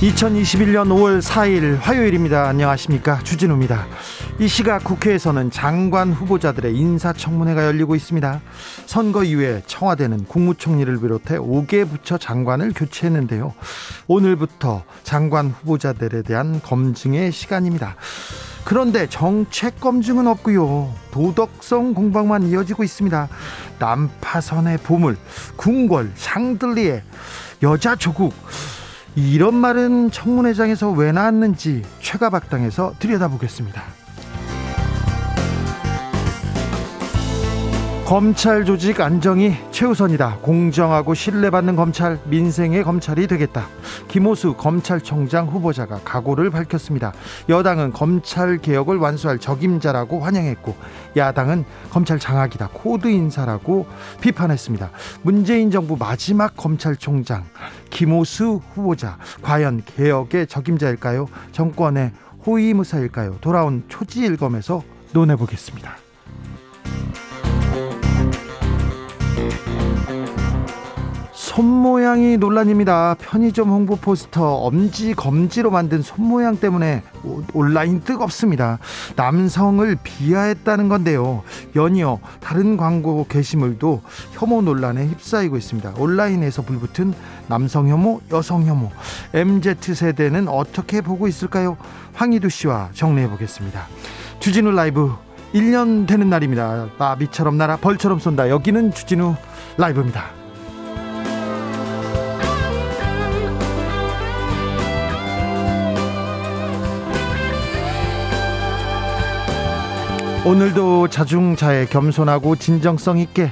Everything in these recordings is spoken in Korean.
2021년 5월 4일 화요일입니다. 안녕하십니까. 주진우입니다. 이 시각 국회에서는 장관 후보자들의 인사청문회가 열리고 있습니다. 선거 이후에 청와대는 국무총리를 비롯해 5개 부처 장관을 교체했는데요. 오늘부터 장관 후보자들에 대한 검증의 시간입니다. 그런데 정책 검증은 없고요. 도덕성 공방만 이어지고 있습니다. 난파선의 보물, 궁궐, 샹들리에, 여자 조국. 이런 말은 청문회장에서 왜 나왔는지 최가박당에서 들여다보겠습니다. 검찰 조직 안정이 최우선이다. 공정하고 신뢰받는 검찰, 민생의 검찰이 되겠다. 김오수 검찰총장 후보자가 각오를 밝혔습니다. 여당은 검찰 개혁을 완수할 적임자라고 환영했고, 야당은 검찰 장악이다. 코드 인사라고 비판했습니다. 문재인 정부 마지막 검찰총장 김오수 후보자 과연 개혁의 적임자일까요? 정권의 호위무사일까요? 돌아온 초지일검에서 논해보겠습니다. 손모양이 논란입니다. 편의점 홍보 포스터 엄지 검지로 만든 손모양 때문에 온라인 뜨겁습니다. 남성을 비하했다는 건데요. 연이어 다른 광고 게시물도 혐오 논란에 휩싸이고 있습니다. 온라인에서 불붙은 남성 혐오, 여성 혐오. MZ 세대는 어떻게 보고 있을까요? 황희두 씨와 정리해 보겠습니다. 주진우 라이브 1년 되는 날입니다. 나비처럼 날아 벌처럼 쏜다. 여기는 주진우 라이브입니다. 오늘도 자중자애 겸손하고 진정성 있게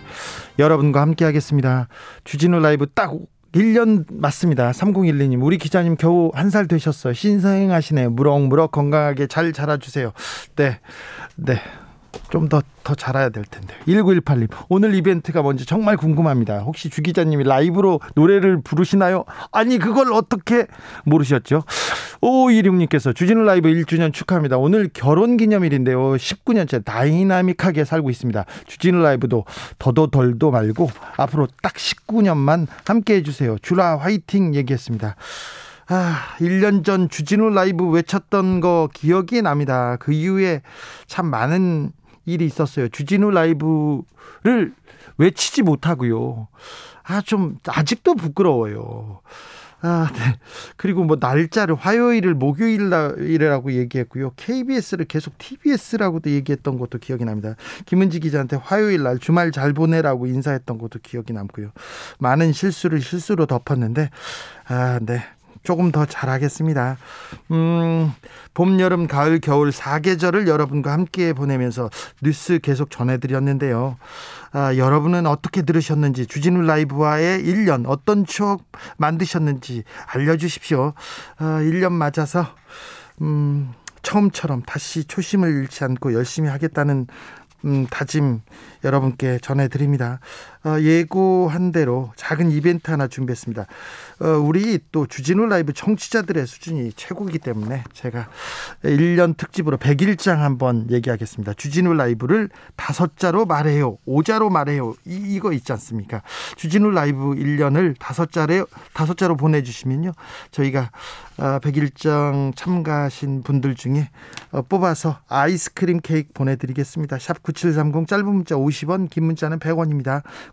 여러분과 함께 하겠습니다. 주진우 라이브 딱 1년 맞습니다. 3012님, 우리 기자님 겨우 한 살 되셨어요. 신생하시네. 무럭무럭 건강하게 잘 자라주세요. 네. 네. 좀 더 더 잘해야 될 텐데. 1918님. 오늘 이벤트가 뭔지 정말 궁금합니다. 혹시 주 기자님이 라이브로 노래를 부르시나요? 아니, 그걸 어떻게 모르셨죠? 5526님께서 주진우 라이브 1주년 축하합니다. 오늘 결혼 기념일인데요. 19년째 dynamic하게 살고 있습니다. 주진우 라이브도 더도 덜도 말고 앞으로 딱 19년만 함께 해주세요. 주라 화이팅 얘기했습니다. 아, 1년 전 주진우 라이브 외쳤던 거 기억이 납니다. 그 이후에 참 많은 일이 있었어요. 주진우 라이브를 외치지 못하고요. 아, 좀, 아직도 부끄러워요. 아, 네. 그리고 뭐 날짜를 화요일을 목요일이라고 얘기했고요. KBS를 계속 TBS라고도 얘기했던 것도 기억이 납니다. 김은지 기자한테 화요일 날 주말 잘 보내라고 인사했던 것도 기억이 남고요. 많은 실수를 실수로 덮었는데, 아, 네. 조금 더 잘하겠습니다. 음, 봄, 여름, 가을, 겨울 4계절을 여러분과 함께 보내면서 뉴스 계속 전해드렸는데요. 아, 여러분은 어떻게 들으셨는지 주진우 라이브와의 1년 어떤 추억 만드셨는지 알려주십시오. 아, 1년 맞아서 음, 처음처럼 다시 초심을 잃지 않고 열심히 하겠다는 음, 다짐 여러분께 전해드립니다. 어, 예고한 대로 작은 이벤트 하나 준비했습니다. 어, 우리 또 주진우 라이브 청취자들의 수준이 최고이기 때문에 제가 1년 특집으로 100일장 한번 얘기하겠습니다. 주진우 라이브를 다섯 자로 말해요. 오자로 말해요. 이, 이거 있지 않습니까? 주진우 라이브 1년을 다섯 자로, 다섯 자로 보내주시면요. 저희가 100일장 어, 참가하신 분들 중에 어, 뽑아서 아이스크림 케이크 보내드리겠습니다. 샵 9730 짧은 문자 50원, 긴 문자는 100원입니다.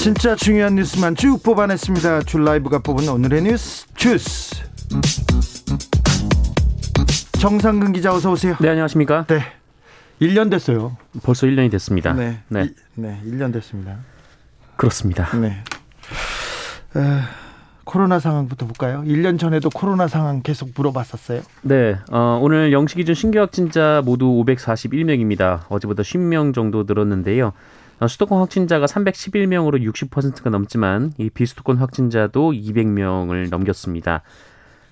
진짜 중요한 뉴스만 쭉 뽑아냈습니다. 줄 라이브가 뽑은 오늘의 뉴스 주스. 정상근 기자 어서 오세요. 네, 안녕하십니까? 네. 1년 됐어요. 벌써 1년이 됐습니다. 네. 네. 이, 네, 1년 됐습니다. 그렇습니다. 네. 에, 코로나 상황부터 볼까요? 1년 전에도 코로나 상황 계속 물어봤었어요. 네. 어, 오늘 영시 기준 신규 확진자 모두 541명입니다. 어제보다 50명 정도 늘었는데요. 어, 수도권 확진자가 311명으로 60%가 넘지만 이 비수도권 확진자도 200명을 넘겼습니다.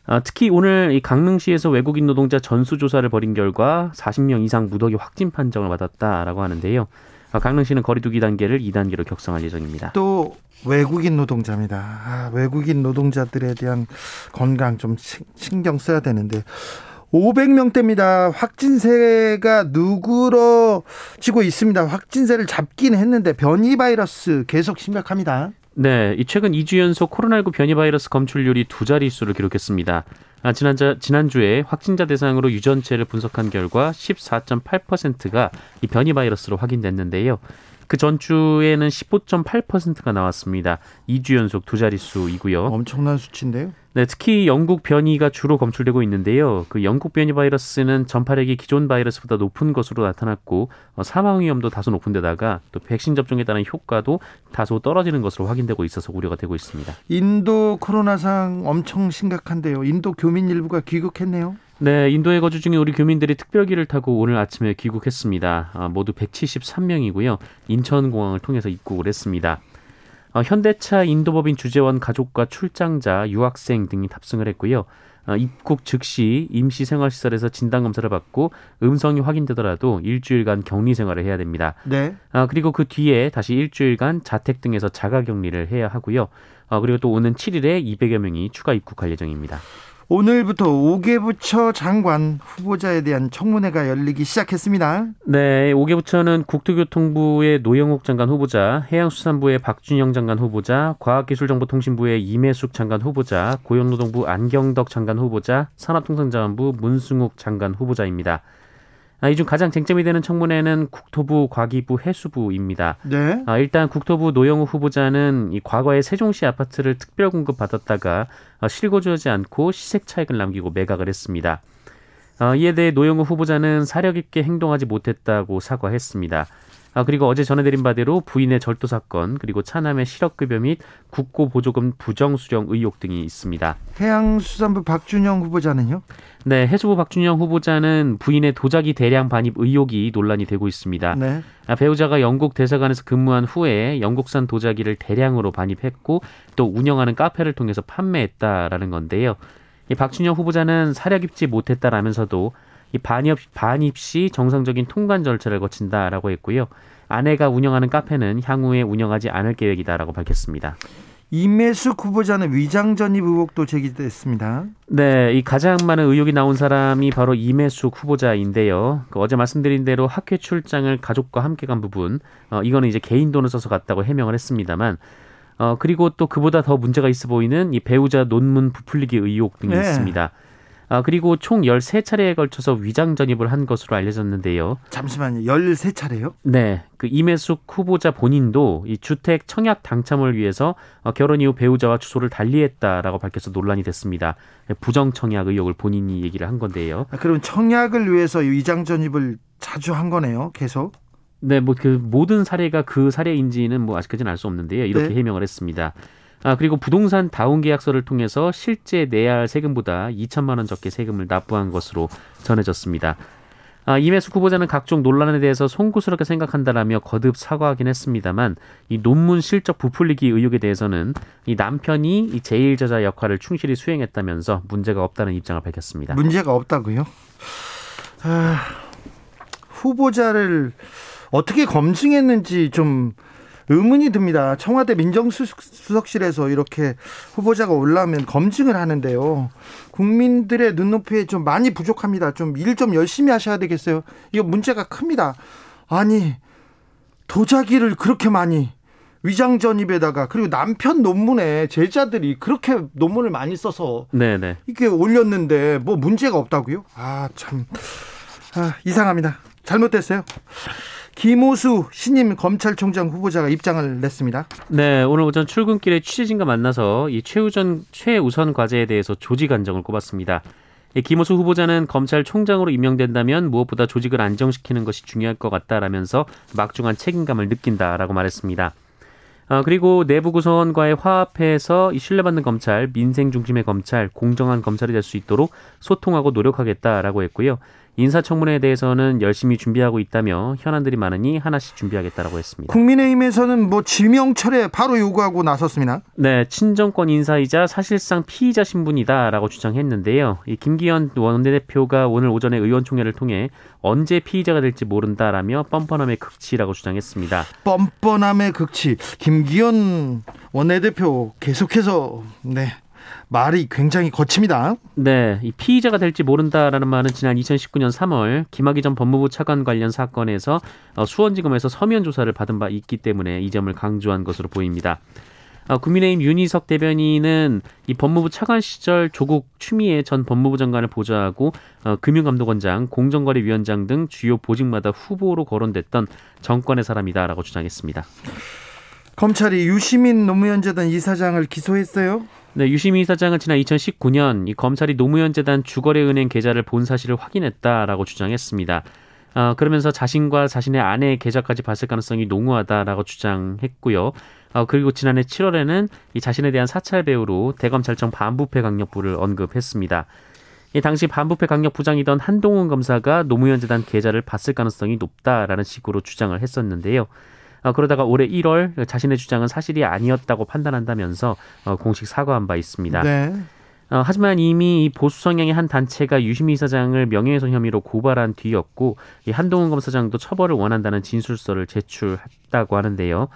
아, 특히 오늘 이 강릉시에서 외국인 노동자 전수조사를 벌인 결과 40명 이상 무더기 확진 판정을 받았다라고 하는데요. 아, 강릉시는 거리두기 단계를 2단계로 격상할 예정입니다. 또 외국인 노동자입니다. 아, 외국인 노동자들에 대한 건강 좀 신경 써야 되는데 500명대입니다. 확진세가 누그러지고 있습니다. 확진세를 잡긴 했는데 변이 바이러스 계속 심각합니다. 네, 이 최근 2주 연속 코로나19 변이 바이러스 검출률이 두 자릿수를 기록했습니다. 아, 지난자, 지난주에 확진자 대상으로 유전체를 분석한 결과 14.8%가 이 변이 바이러스로 확인됐는데요. 그 전주에는 15.8%가 나왔습니다. 2주 연속 두 자릿수이고요. 엄청난 수치인데요. 네, 특히 영국 변이가 주로 검출되고 있는데요. 그 영국 변이 바이러스는 전파력이 기존 바이러스보다 높은 것으로 나타났고 어, 사망 위험도 다소 높은 데다가 또 백신 접종에 따른 효과도 다소 떨어지는 것으로 확인되고 있어서 우려가 되고 있습니다. 인도 코로나 상 엄청 심각한데요. 인도 교민 일부가 귀국했네요. 네, 인도에 거주 중인 우리 교민들이 특별기를 타고 오늘 아침에 귀국했습니다. 아, 모두 173명이고요. 인천공항을 통해서 입국을 했습니다. 어, 현대차 인도법인 주재원 가족과 출장자, 유학생 등이 탑승을 했고요. 어, 입국 즉시 임시 생활시설에서 진단 검사를 받고 음성이 확인되더라도 일주일간 격리 생활을 해야 됩니다. 네. 아, 그리고 그 뒤에 다시 일주일간 자택 등에서 자가 격리를 해야 하고요. 아, 그리고 또 오는 7일에 200여 명이 추가 입국할 예정입니다. 오늘부터 5개 부처 장관 후보자에 대한 청문회가 열리기 시작했습니다. 네, 5개 부처는 국토교통부의 노영욱 장관 후보자, 해양수산부의 박준영 장관 후보자, 과학기술정보통신부의 임혜숙 장관 후보자, 고용노동부 안경덕 장관 후보자, 산업통상자원부 문승욱 장관 후보자입니다. 아, 이중 가장 쟁점이 되는 청문회는 국토부, 과기부, 해수부입니다. 네. 아, 일단 국토부 노영우 후보자는 이 과거에 세종시 아파트를 특별 공급 받았다가 아, 실거주하지 않고 시색 차익을 남기고 매각을 했습니다. 아, 이에 대해 노영우 후보자는 사력 있게 행동하지 못했다고 사과했습니다. 아, 그리고 어제 전해드린 바대로 부인의 절도 사건, 그리고 차남의 실업급여 및 국고 보조금 부정수령 의혹 등이 있습니다. 해양수산부 박준영 후보자는요? 네, 해수부 박준영 후보자는 부인의 도자기 대량 반입 의혹이 논란이 되고 있습니다. 네. 아, 배우자가 영국 대사관에서 근무한 후에 영국산 도자기를 대량으로 반입했고 또 운영하는 카페를 통해서 판매했다라는 건데요. 이 박준영 후보자는 사력 입지 못했다라면서도 이 반입 반입 시 정상적인 통관 절차를 거친다라고 했고요. 아내가 운영하는 카페는 향후에 운영하지 않을 계획이다라고 밝혔습니다. 임혜숙 후보자는 위장 전입 의혹도 제기됐습니다. 네, 이 가장 많은 의혹이 나온 사람이 바로 임혜숙 후보자인데요. 그 어제 말씀드린 대로 학회 출장을 가족과 함께 간 부분, 어, 이거는 이제 개인 돈을 써서 갔다고 해명을 했습니다만, 어, 그리고 또 그보다 더 문제가 있어 보이는 이 배우자 논문 부풀리기 의혹 등이 네. 있습니다. 아, 그리고 총 13차례에 걸쳐서 위장 전입을 한 것으로 알려졌는데요. 잠시만요. 13차례요? 네. 그 임혜숙 후보자 본인도 이 주택 청약 당첨을 위해서 어, 결혼 이후 배우자와 주소를 달리했다라고 밝혀서 논란이 됐습니다. 부정 청약 의혹을 본인이 얘기를 한 건데요. 아, 그럼 청약을 위해서 위장 전입을 자주 한 거네요. 계속. 네, 뭐 그 모든 사례가 그 사례인지는 뭐 아직까지는 알 수 없는데요. 이렇게 네. 해명을 했습니다. 아, 그리고 부동산 다운 계약서를 통해서 실제 내야 할 세금보다 2천만 원 적게 세금을 납부한 것으로 전해졌습니다. 아, 임혜숙 후보자는 각종 논란에 대해서 송구스럽게 생각한다라며 거듭 사과하긴 했습니다만 이 논문 실적 부풀리기 의혹에 대해서는 이 남편이 이 제1저자 역할을 충실히 수행했다면서 문제가 없다는 입장을 밝혔습니다. 문제가 없다고요? 아, 후보자를 어떻게 검증했는지 좀 의문이 듭니다. 청와대 민정수석실에서 이렇게 후보자가 올라오면 검증을 하는데요. 국민들의 눈높이에 좀 많이 부족합니다. 좀 일좀 좀 열심히 하셔야 되겠어요. 이거 문제가 큽니다. 아니 도자기를 그렇게 많이 위장 전입에다가 그리고 남편 논문에 제자들이 그렇게 논문을 많이 써서 네네. 이게 올렸는데 뭐 문제가 없다고요? 아 참 아, 이상합니다. 잘못됐어요. 김호수 신임 검찰총장 후보자가 입장을 냈습니다. 네, 오늘 오전 출근길에 취재진과 만나서 이 최우선 최우선 과제에 대해서 조직 안정을 꼽았습니다. 김호수 후보자는 검찰총장으로 임명된다면 무엇보다 조직을 안정시키는 것이 중요할 것 같다라면서 막중한 책임감을 느낀다라고 말했습니다. 어, 그리고 내부 구성원과의 화합해서 신뢰받는 검찰, 민생 중심의 검찰, 공정한 검찰이 될 수 있도록 소통하고 노력하겠다라고 했고요. 인사청문회에 대해서는 열심히 준비하고 있다며 현안들이 많으니 하나씩 준비하겠다라고 했습니다. 국민의힘에서는 뭐 지명 철회 바로 요구하고 나섰습니다. 네, 친정권 인사이자 사실상 피의자 신분이다라고 주장했는데요. 이 김기현 원내대표가 오늘 오전에 의원총회를 통해 언제 피의자가 될지 모른다라며 뻔뻔함의 극치라고 주장했습니다. 뻔뻔함의 극치. 김기현 원내대표 계속해서 네 말이 굉장히 거칩니다. 네, 이 피의자가 될지 모른다라는 말은 지난 2019년 3월 김학의 전 법무부 차관 관련 사건에서 어, 수원지검에서 서면 조사를 받은 바 있기 때문에 이 점을 강조한 것으로 보입니다. 어, 국민의힘 윤희석 대변인은 이 법무부 차관 시절 조국 추미애 전 법무부 장관을 보좌하고 어, 금융감독원장, 공정거래위원장 등 주요 보직마다 후보로 거론됐던 정권의 사람이다라고 주장했습니다. 검찰이 유시민 노무현 재단 이사장을 기소했어요. 네, 유시민 이사장은 지난 2019년 이 검찰이 노무현 재단 주거래은행 계좌를 본 사실을 확인했다라고 주장했습니다. 어, 그러면서 자신과 자신의 아내의 계좌까지 봤을 가능성이 농후하다라고 주장했고요. 어, 그리고 지난해 7월에는 이 자신에 대한 사찰 배우로 대검찰청 반부패 강력부를 언급했습니다. 이 당시 반부패 강력 부장이던 한동훈 검사가 노무현 재단 계좌를 봤을 가능성이 높다라는 식으로 주장을 했었는데요. 어, 그러다가 올해 1월 자신의 주장은 사실이 아니었다고 판단한다면서 어, 공식 사과한 바 있습니다. 네. 어, 하지만 이미 보수 성향의 한 단체가 유시민 이사장을 명예훼손 혐의로 고발한 뒤였고 이 한동훈 검사장도 처벌을 원한다는 진술서를 제출했다고 하는데요.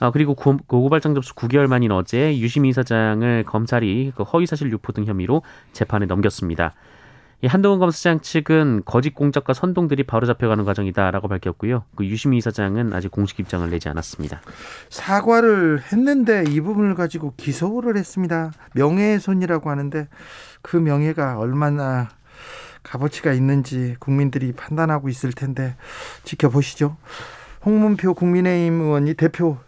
어, 그리고 고, 고발장 접수 9개월 만인 어제 유시민 이사장을 검찰이 그 허위사실 유포 등 혐의로 재판에 넘겼습니다. 이 한동훈 검사장 측은 거짓 공작과 선동들이 바로 잡혀가는 과정이다라고 밝혔고요. 그 유시민 이사장은 아직 공식 입장을 내지 않았습니다. 사과를 했는데 이 부분을 가지고 기소를 했습니다. 명예훼손이라고 하는데 그 명예가 얼마나 값어치가 있는지 국민들이 판단하고 있을 텐데 지켜보시죠. 홍문표 국민의힘 의원이 대표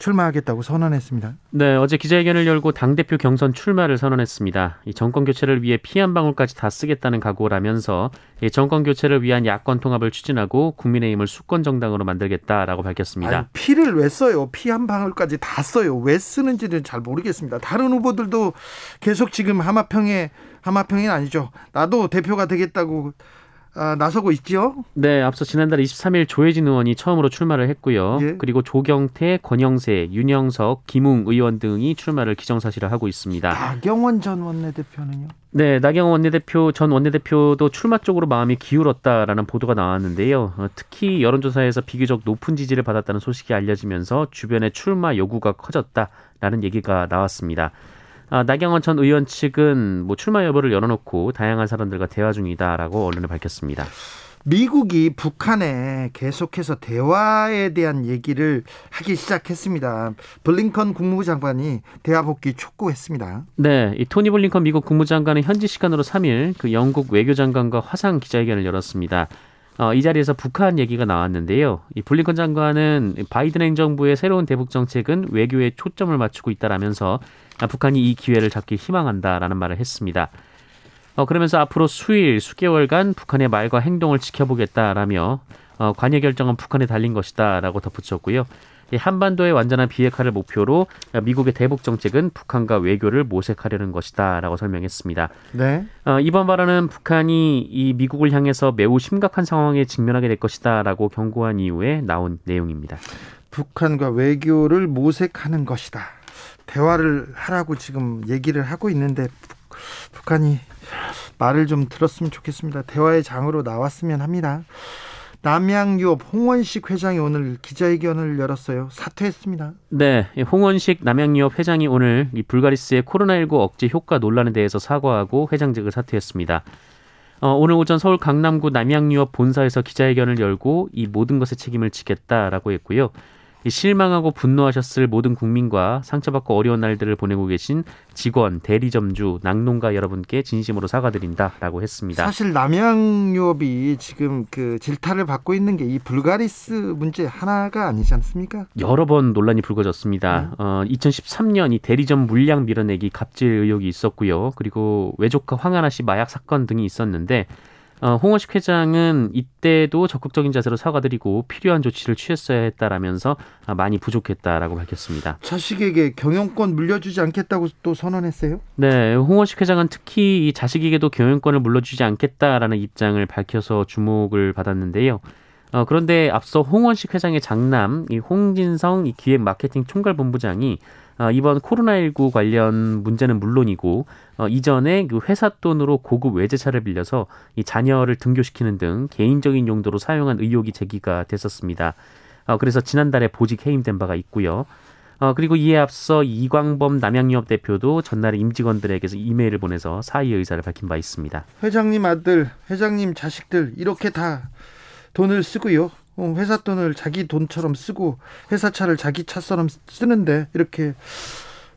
출마하겠다고 선언했습니다. 네, 어제 기자회견을 열고 당대표 경선 출마를 선언했습니다. 이 정권 교체를 위해 피 한 방울까지 다 쓰겠다는 각오라면서 이 정권 교체를 위한 야권 통합을 추진하고 국민의힘을 수권 정당으로 만들겠다라고 밝혔습니다. 아니, 피를 왜 써요? 피 한 방울까지 다 써요. 왜 쓰는지는 잘 모르겠습니다. 다른 후보들도 계속 지금 하마평에 하마평이 아니죠. 나도 대표가 되겠다고 아, 나서고 있지요. 네, 앞서 지난달 23일 조혜진 의원이 처음으로 출마를 했고요. 예. 그리고 조경태, 권영세, 윤영석, 김웅 의원 등이 출마를 기정사실을 하고 있습니다. 나경원 전 원내대표는요? 네, 나경원 원내대표 전 원내대표도 출마 쪽으로 마음이 기울었다라는 보도가 나왔는데요. 어, 특히 여론조사에서 비교적 높은 지지를 받았다는 소식이 알려지면서 주변의 출마 요구가 커졌다라는 얘기가 나왔습니다. 아, 나경원 전 의원 측은 뭐 출마 여부를 열어놓고 다양한 사람들과 대화 중이다라고 언론에 밝혔습니다. 미국이 북한에 계속해서 대화에 대한 얘기를 하기 시작했습니다. 블링컨 국무부 장관이 대화 복귀 촉구했습니다. 네, 이 토니 블링컨 미국 국무장관은 현지 시간으로 3일 그 영국 외교장관과 화상 기자회견을 열었습니다. 어, 이 자리에서 북한 얘기가 나왔는데요. 이 블링컨 장관은 바이든 행정부의 새로운 대북 정책은 외교에 초점을 맞추고 있다라면서 아, 북한이 이 기회를 잡길 희망한다라는 말을 했습니다. 어, 그러면서 앞으로 수일, 수개월간 북한의 말과 행동을 지켜보겠다라며 어, 관여 결정은 북한에 달린 것이다라고 덧붙였고요. 이 한반도의 완전한 비핵화를 목표로 미국의 대북 정책은 북한과 외교를 모색하려는 것이다라고 설명했습니다. 네. 어, 이번 발언은 북한이 이 미국을 향해서 매우 심각한 상황에 직면하게 될 것이다라고 경고한 이후에 나온 내용입니다. 북한과 외교를 모색하는 것이다. 대화를 하라고 지금 얘기를 하고 있는데 북한이 말을 좀 들었으면 좋겠습니다. 대화의 장으로 나왔으면 합니다. 남양유업 홍원식 회장이 오늘 기자회견을 열었어요. 사퇴했습니다. 네, 홍원식 남양유업 회장이 오늘 이 불가리스의 코로나19 억제 효과 논란에 대해서 사과하고 회장직을 사퇴했습니다. 어, 오늘 오전 서울 강남구 남양유업 본사에서 기자회견을 열고 이 모든 것의 책임을 지겠다라고 했고요. 실망하고 분노하셨을 모든 국민과 상처받고 어려운 날들을 보내고 계신 직원, 대리점주, 낙농가 여러분께 진심으로 사과드린다라고 했습니다. 사실 남양유업이 지금 그 질타를 받고 있는 게 이 불가리스 문제 하나가 아니지 않습니까? 여러 번 논란이 불거졌습니다. 네. 어, 2013년 이 대리점 물량 밀어내기 갑질 의혹이 있었고요. 그리고 외조카 황하나 씨 마약 사건 등이 있었는데 어, 홍원식 회장은 이때도 적극적인 자세로 사과드리고 필요한 조치를 취했어야 했다라면서 아, 많이 부족했다라고 밝혔습니다. 자식에게 경영권 물려주지 않겠다고 또 선언했어요? 네, 홍원식 회장은 특히 이 자식에게도 경영권을 물려주지 않겠다라는 입장을 밝혀서 주목을 받았는데요. 어, 그런데 앞서 홍원식 회장의 장남 이 홍진성 이 기획 마케팅 총괄 본부장이 어, 이번 코로나19 관련 문제는 물론이고 어, 이전에 그 회사 돈으로 고급 외제차를 빌려서 이 자녀를 등교시키는 등 개인적인 용도로 사용한 의혹이 제기가 됐었습니다. 어, 그래서 지난달에 보직 해임된 바가 있고요. 어, 그리고 이에 앞서 이광범 남양유업 대표도 전날에 임직원들에게서 이메일을 보내서 사의 의사를 밝힌 바 있습니다. 회장님 아들, 회장님 자식들 이렇게 다 돈을 쓰고요. 어, 회사 돈을 자기 돈처럼 쓰고 회사 차를 자기 차처럼 쓰는데 이렇게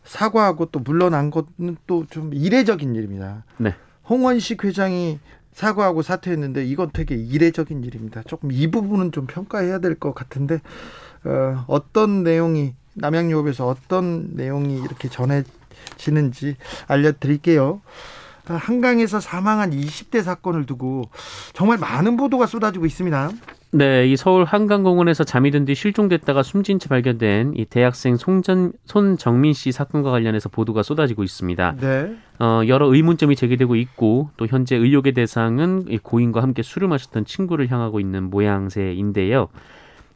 사과하고 또 물러난 것은 또 좀 이례적인 일입니다. 네. 홍원식 회장이 사과하고 사퇴했는데 이건 되게 이례적인 일입니다. 조금 이 부분은 좀 평가해야 될 것 같은데 어, 어떤 내용이 남양유업에서 어떤 내용이 이렇게 전해지는지 알려드릴게요. 한강에서 사망한 20대 사건을 두고 정말 많은 보도가 쏟아지고 있습니다. 네, 이 서울 한강공원에서 잠이 든 뒤 실종됐다가 숨진 채 발견된 이 대학생 송전 손정민 씨 사건과 관련해서 보도가 쏟아지고 있습니다. 네. 어, 여러 의문점이 제기되고 있고 또 현재 의혹의 대상은 이 고인과 함께 술을 마셨던 친구를 향하고 있는 모양새인데요.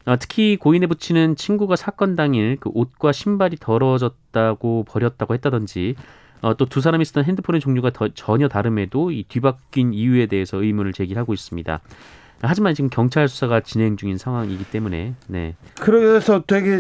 어, 특히 고인에 붙이는 친구가 사건 당일 그 옷과 신발이 더러워졌다고 버렸다고 했다든지 어, 또 두 사람이 쓰던 핸드폰의 종류가 더, 전혀 다름에도 이 뒤바뀐 이유에 대해서 의문을 제기하고 있습니다. 하지만 지금 경찰 수사가 진행 중인 상황이기 때문에 네. 그래서 되게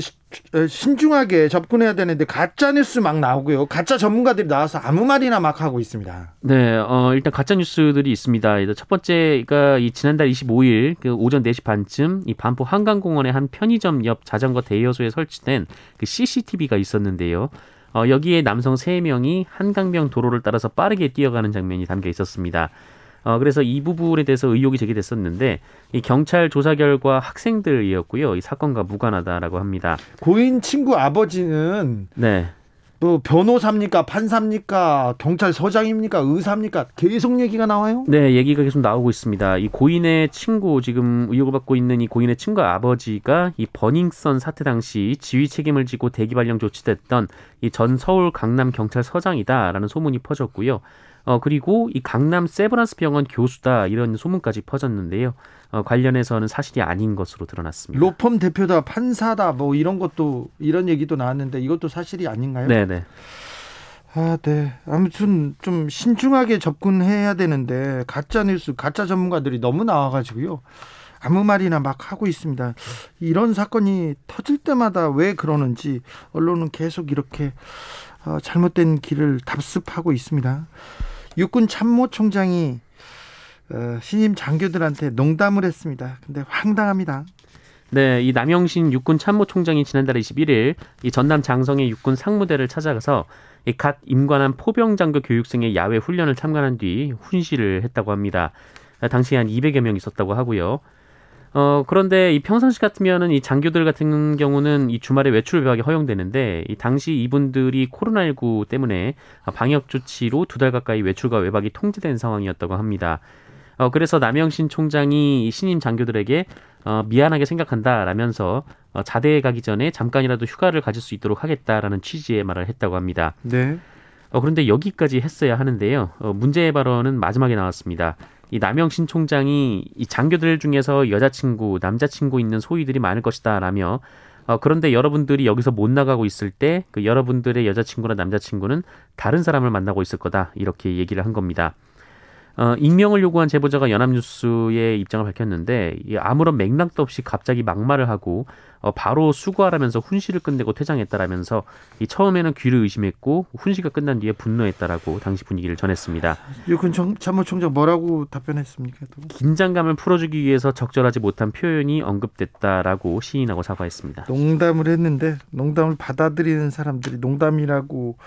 신중하게 접근해야 되는데 가짜 뉴스 막 나오고요. 가짜 전문가들이 나와서 아무 말이나 막 하고 있습니다. 네, 어, 일단 가짜 뉴스들이 있습니다. 첫 번째가 이 지난달 25일 그 오전 4시 반쯤 이 반포 한강공원의 한 편의점 옆 자전거 대여소에 설치된 그 CCTV가 있었는데요. 어, 여기에 남성 3명이 한강변 도로를 따라서 빠르게 뛰어가는 장면이 담겨 있었습니다. 어, 그래서 이 부분에 대해서 의혹이 제기됐었는데 이 경찰 조사 결과 학생들이었고요. 이 사건과 무관하다라고 합니다. 고인 친구 아버지는 네. 뭐 변호사입니까 판사입니까 경찰서장입니까 의사입니까 계속 얘기가 나와요? 네 얘기가 계속 나오고 있습니다. 이 고인의 친구 지금 의혹을 받고 있는 이 고인의 친구 아버지가 이 버닝썬 사태 당시 지휘 책임을 지고 대기 발령 조치됐던 이 전 서울 강남 경찰서장이다라는 소문이 퍼졌고요. 어, 그리고 이 강남 세브란스 병원 교수다 이런 소문까지 퍼졌는데요. 어, 관련해서는 사실이 아닌 것으로 드러났습니다. 로펌 대표다, 판사다, 뭐 이런 것도 이런 얘기도 나왔는데 이것도 사실이 아닌가요? 네네. 아, 네. 아무튼 좀 신중하게 접근해야 되는데 가짜 뉴스, 가짜 전문가들이 너무 나와가지고요. 아무 말이나 막 하고 있습니다. 이런 사건이 터질 때마다 왜 그러는지 언론은 계속 이렇게 어, 잘못된 길을 답습하고 있습니다. 육군 참모총장이 어, 신임 장교들한테 농담을 했습니다. 근데 황당합니다. 네, 이 남영신 육군 참모총장이 지난달 21일 이 전남 장성의 육군 상무대를 찾아가서 이갓 임관한 포병 장교 교육생의 야외 훈련을 참관한 뒤 훈시를 했다고 합니다. 당시에 한 200여 명 있었다고 하고요. 어, 그런데 이 평상시 같으면은 이 장교들 같은 경우는 이 주말에 외출 외박이 허용되는데 이 당시 이분들이 코로나19 때문에 방역 조치로 두 달 가까이 외출과 외박이 통제된 상황이었다고 합니다. 어, 그래서 남영신 총장이 신임 장교들에게 어, 미안하게 생각한다라면서 어, 자대에 가기 전에 잠깐이라도 휴가를 가질 수 있도록 하겠다라는 취지의 말을 했다고 합니다. 네. 어, 그런데 여기까지 했어야 하는데요. 어, 문제의 발언은 마지막에 나왔습니다. 이 남영신 총장이 이 장교들 중에서 여자친구, 남자친구 있는 소위들이 많을 것이다 라며 어, 그런데 여러분들이 여기서 못 나가고 있을 때 그 여러분들의 여자친구나 남자친구는 다른 사람을 만나고 있을 거다 이렇게 얘기를 한 겁니다. 어, 익명을 요구한 제보자가 연합뉴스의 입장을 밝혔는데 이 아무런 맥락도 없이 갑자기 막말을 하고 어, 바로 수고하라면서 훈시를 끝내고 퇴장했다라면서 이 처음에는 귀를 의심했고 훈시가 끝난 뒤에 분노했다라고 당시 분위기를 전했습니다. 육군 참모총장 뭐라고 답변했습니까? 또? 긴장감을 풀어주기 위해서 적절하지 못한 표현이 언급됐다라고 시인하고 사과했습니다. 농담을 했는데 농담을 받아들이는 사람들이 농담이라고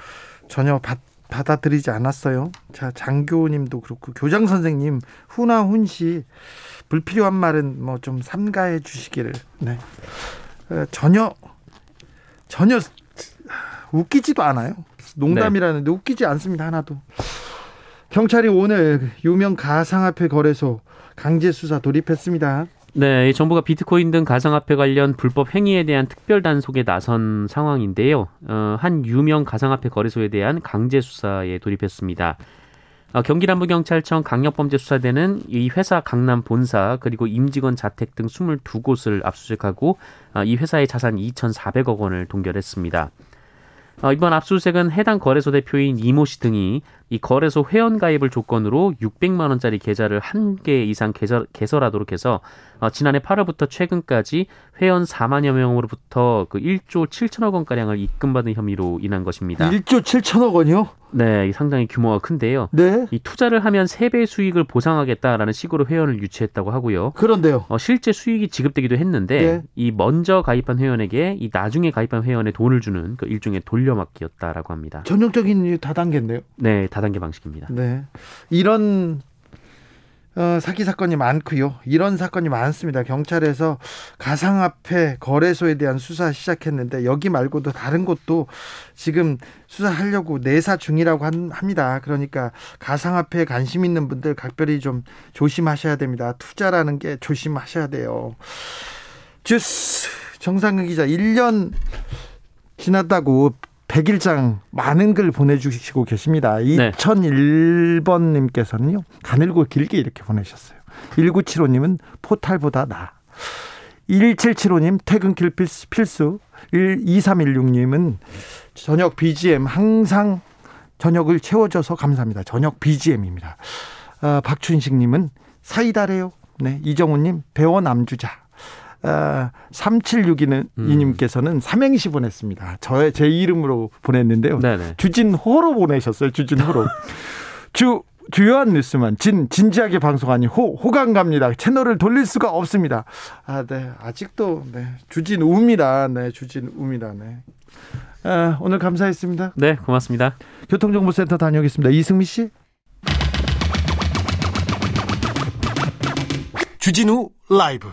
전혀 받, 받아들이지 않았어요. 자 장교님도 그렇고 교장 선생님 훈화 훈시 불필요한 말은 뭐 좀 삼가해 주시기를. 네. 어, 전혀 전혀 웃기지도 않아요. 농담이라는데 웃기지 않습니다 하나도. 경찰이 오늘 유명 가상화폐 거래소 강제 수사 돌입했습니다. 네, 정부가 비트코인 등 가상화폐 관련 불법 행위에 대한 특별 단속에 나선 상황인데요. 어, 한 유명 가상화폐 거래소에 대한 강제 수사에 돌입했습니다. 어, 경기남부경찰청 강력범죄수사대는 이 회사 강남 본사 그리고 임직원 자택 등 22곳을 압수수색하고 어, 이 회사의 자산 2,400억 원을 동결했습니다. 어, 이번 압수수색은 해당 거래소 대표인 이모 씨 등이 이 거래소 회원 가입을 조건으로 600만 원짜리 계좌를 한 개 이상 개설, 개설하도록 해서 어, 지난해 8월부터 최근까지 회원 4만여 명으로부터 그 1조 7천억 원 가량을 입금받은 혐의로 인한 것입니다. 1조 7천억 원이요? 네, 상당히 규모가 큰데요. 네. 이 투자를 하면 3배 수익을 보상하겠다라는 식으로 회원을 유치했다고 하고요. 그런데요. 어, 실제 수익이 지급되기도 했는데 네. 이 먼저 가입한 회원에게 이 나중에 가입한 회원에 돈을 주는 그 일종의 돌려막기였다라고 합니다. 전형적인 다단계인데요. 네, 다 단계 방식입니다. 네. 이런 어, 사기 사건이 많고요. 이런 사건이 많습니다. 경찰에서 가상화폐 거래소에 대한 수사 시작했는데 여기 말고도 다른 곳도 지금 수사하려고 내사 중이라고 한- 합니다. 그러니까 가상화폐에 관심 있는 분들 각별히 좀 조심하셔야 됩니다. 투자라는 게 조심하셔야 돼요. 주스 정상근 기자 1년 지났다고 백일장 많은 글 보내주시고 계십니다. 네. 2001번님께서는요, 가늘고 길게 이렇게 보내셨어요. 1975님은 포탈보다 나. 1775님 퇴근길 필수, 필수. 2316님은 저녁 BGM 항상 저녁을 채워줘서 감사합니다. 저녁 BGM입니다. 아, 박춘식님은 사이다래요. 네, 이정우님 배워 남주자. 아, 3762는 음. 이님께서는 삼행시 보냈습니다. 저의 제 이름으로 보냈는데요. 네네. 주진호로 보내셨어요. 주진호로. 주 주요한 뉴스만 진 진지하게 방송하니 호 호강 갑니다. 채널을 돌릴 수가 없습니다. 아, 네. 아직도 네. 주진우입니다. 네, 주진우입니다. 네. 아, 오늘 감사했습니다. 네, 고맙습니다. 교통정보센터 다녀오겠습니다. 이승미 씨. 주진우 라이브.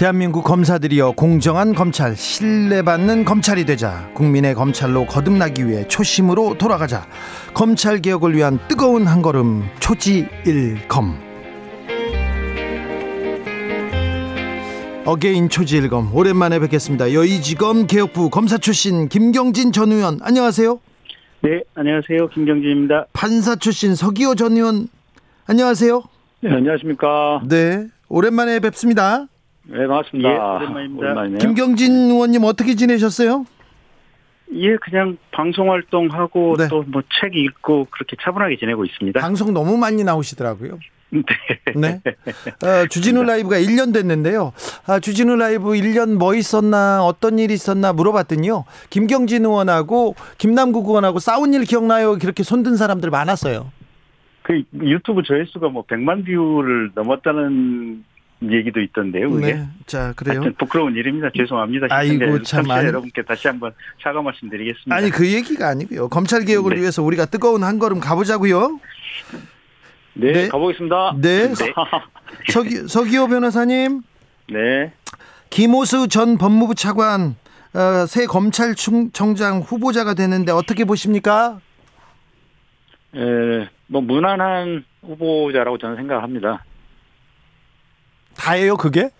대한민국 검사들이여 공정한 검찰, 신뢰받는 검찰이 되자. 국민의 검찰로 거듭나기 위해 초심으로 돌아가자. 검찰 개혁을 위한 뜨거운 한 걸음 초지일검. again 초지일검 오랜만에 뵙겠습니다. 여의지검 개혁부 검사 출신 김경진 전 의원 안녕하세요. 네, 안녕하세요. 김경진입니다. 판사 출신 서기호 전 의원 안녕하세요. 네, 안녕하십니까. 네 오랜만에 뵙습니다. 네, 반갑습니다. 예, 오랜만입니다. 오랜만이네요. 김경진 의원님 어떻게 지내셨어요? 예, 그냥 방송 활동하고 네. 또뭐 책 읽고 그렇게 차분하게 지내고 있습니다. 방송 너무 많이 나오시더라고요. 네. 네. 어, 주진우 라이브가 1년 됐는데요. 아, 주진우 라이브 1년 뭐 있었나, 어떤 일이 있었나 물어봤더니요. 김경진 의원하고 김남국 의원하고 싸운 일 기억나요? 그렇게 손든 사람들 많았어요. 그 유튜브 조회수가 뭐 100만 뷰를 넘었다는 얘기도 있던데요. 그게. 네. 자, 그래요. 부끄러운 일입니다. 죄송합니다. 아이고, 참 많이- 여러분께 다시 한번 사과 말씀드리겠습니다. 아니, 그 얘기가 아니고요. 검찰 개혁을 네. 위해서 우리가 뜨거운 한 걸음 가보자고요. 네, 네. 가보겠습니다. 네. 서기, 서기호 변호사님, 네. 김호수 전 법무부 차관, 어, 새 검찰청장 후보자가 되는데 어떻게 보십니까? 에, 뭐 무난한 후보자라고 저는 생각합니다. 다예요, 그게?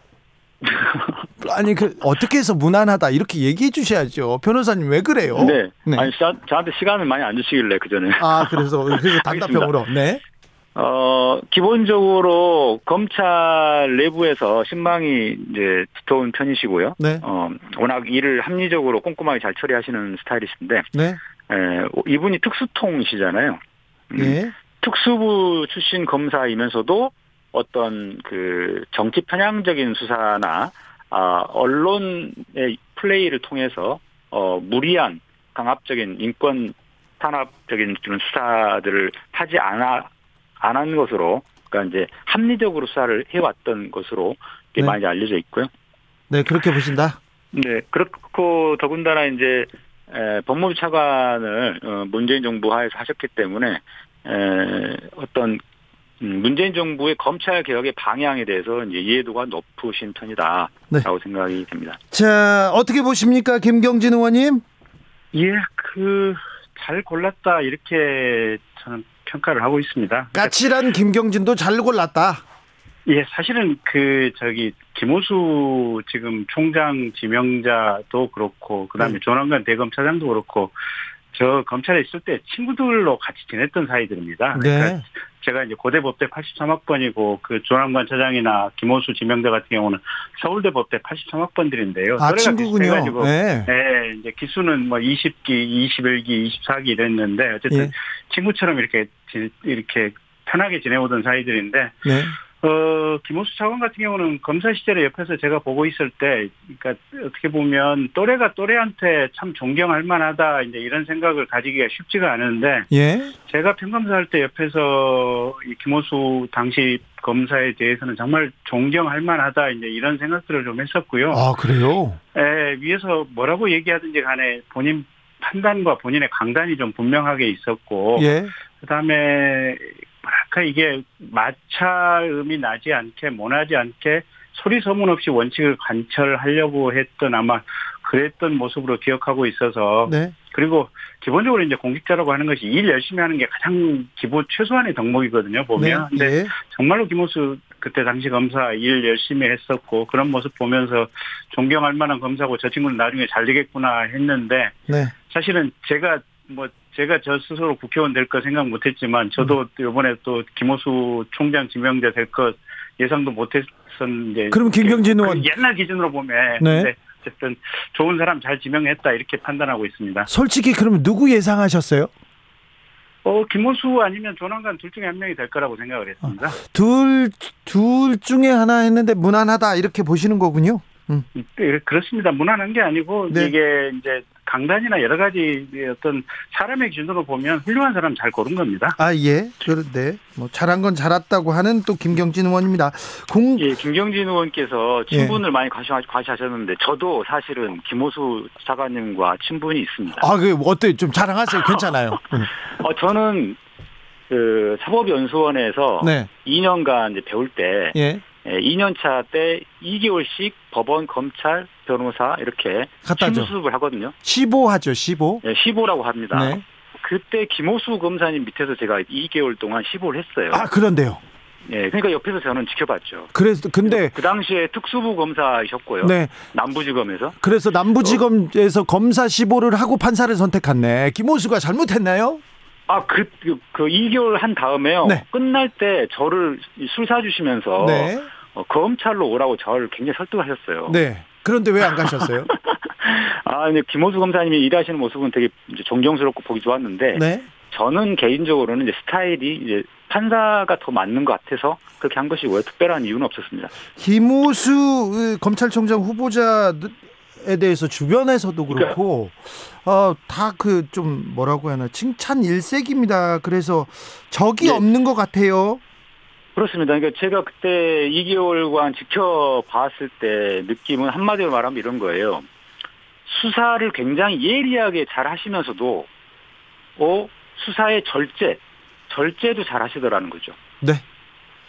아니 그 어떻게 해서 무난하다 이렇게 얘기해 주셔야죠. 변호사님 왜 그래요? 네. 네. 아니 저, 저한테 시간을 많이 안 주시길래 그 전에. 아 그래서 그래서 단답형으로 네. 어 어, 기본적으로 검찰 내부에서 신망이 이제 두터운 편이시고요. 네. 어, 워낙 일을 합리적으로 꼼꼼하게 잘 처리하시는 스타일이신데, 네. 에, 이분이 특수통이시잖아요. 음, 예. 특수부 출신 검사이면서도 어떤 그 정치 편향적인 수사나 아, 언론의 플레이를 통해서 어, 무리한 강압적인 인권 탄압적인 그런 수사들을 하지 않아 안 한 것으로 그러니까 이제 합리적으로 수사를 해왔던 것으로 네. 많이 알려져 있고요. 네, 그렇게 보신다. 네, 그렇고 더군다나 이제 에, 법무부 차관을 어, 문재인 정부 하에서 하셨기 때문에 에, 어떤 음, 문재인 정부의 검찰 개혁의 방향에 대해서 이제 이해도가 높으신 편이다라고 네. 생각이 됩니다. 자, 어떻게 보십니까? 김경진 의원님? 예, 그, 잘 골랐다, 이렇게 저는 평가를 하고 있습니다. 까칠한 김경진도 잘 골랐다. 예, 사실은 그, 저기, 김호수 지금 총장 지명자도 그렇고, 그 다음에 네. 조남관 대검차장도 그렇고, 저 검찰에 있을 때 친구들로 같이 지냈던 사이들입니다. 그러니까 네. 제가 이제 고대 법대 83학번이고 그 조남관 차장이나 김호수 지명자 같은 경우는 서울대 법대 83학번들인데요. 아, 친구군요. 네. 네, 이제 기수는 뭐 20기, 21기, 24기 이랬는데 어쨌든 예. 친구처럼 이렇게 지- 이렇게 편하게 지내오던 사이들인데 네. 어 김호수 차관 같은 경우는 검사 시절에 옆에서 제가 보고 있을 때 그러니까 어떻게 보면 또래가 또래한테 참 존경할 만하다 이제 이런 생각을 가지기가 쉽지가 않은데 예. 제가 평검사할 때 옆에서 이 김호수 당시 검사에 대해서는 정말 존경할 만하다 이제 이런 생각들을 좀 했었고요. 아, 그래요? 에, 위에서 뭐라고 얘기하든지 간에 본인 판단과 본인의 강단이 좀 분명하게 있었고, 예. 그 다음에, 뭐랄까, 이게 마찰음이 나지 않게, 모나지 않게, 소리 소문 없이 원칙을 관철하려고 했던 아마 그랬던 모습으로 기억하고 있어서, 네. 그리고 기본적으로 이제 공직자라고 하는 것이 일 열심히 하는 게 가장 기본 최소한의 덕목이거든요, 보면. 네. 근데 예. 정말로 김호수 그때 당시 검사 일 열심히 했었고 그런 모습 보면서 존경할 만한 검사고 저 친구는 나중에 잘 되겠구나 했는데 네. 사실은 제가 뭐 제가 저 스스로 국회의원 될 거 생각 못했지만 저도 이번에 또 김호수 총장 지명자 될 것 예상도 못했었는데 그럼 김경진 의원. 그 옛날 기준으로 보면 네. 근데 어쨌든 좋은 사람 잘 지명했다 이렇게 판단하고 있습니다. 솔직히 그러면 누구 예상하셨어요? 어 김호수 아니면 조남관 둘 중에 한 명이 될 거라고 생각을 했습니다. 둘, 둘 중에 하나 했는데 무난하다. 이렇게 보시는 거군요. 음. 네, 그렇습니다. 무난한 게 아니고 네. 이게 이제 강단이나 여러 가지 어떤 사람의 기준으로 보면 훌륭한 사람 잘 고른 겁니다. 아, 예. 그런데 뭐 잘한 건 잘했다고 하는 또 김경진 의원입니다. 공, 예, 김경진 의원께서 예. 친분을 많이 과시, 과시하셨는데 저도 사실은 김호수 차관님과 친분이 있습니다. 아, 그 어때? 좀 자랑하세요. 괜찮아요. 음. 어, 저는 그 사법연수원에서 네. 2년간 이제 배울 때 예. 예, 2년차 때 2개월씩 법원, 검찰, 변호사 이렇게. 심수습을 하거든요. 15하죠. 15. 예, 15라고 합니다. 네. 그때 김호수 검사님 밑에서 제가 2개월 동안 15를 했어요. 아, 그런데요. 예, 그러니까 옆에서 저는 지켜봤죠. 그래서 근데 그 당시에 특수부 검사이셨고요. 네. 남부지검에서. 그래서 남부지검에서 검사 15를 하고 판사를 선택했네. 김호수가 잘못했나요? 아, 그, 그, 그 2개월 한 다음에요. 네. 끝날 때 저를 술 사주시면서 네. 어, 검찰로 오라고 저를 굉장히 설득하셨어요. 네. 그런데 왜 안 가셨어요? 아, 근데 김호수 검사님이 일하시는 모습은 되게 이제 존경스럽고 보기 좋았는데 네. 저는 개인적으로는 이제 스타일이 이제 판사가 더 맞는 것 같아서 그렇게 한 것이고요. 특별한 이유는 없었습니다. 김호수 그 검찰총장 후보자 에 대해서 주변에서도 그렇고 어, 다 그 좀 뭐라고 하나 칭찬 일색입니다. 그래서 적이 네. 없는 것 같아요. 그렇습니다. 그러니까 제가 그때 2개월간 지켜봤을 때 느낌은 한마디로 말하면 이런 거예요. 수사를 굉장히 예리하게 잘 하시면서도, 어, 수사의 절제, 절제도 잘 하시더라는 거죠. 네.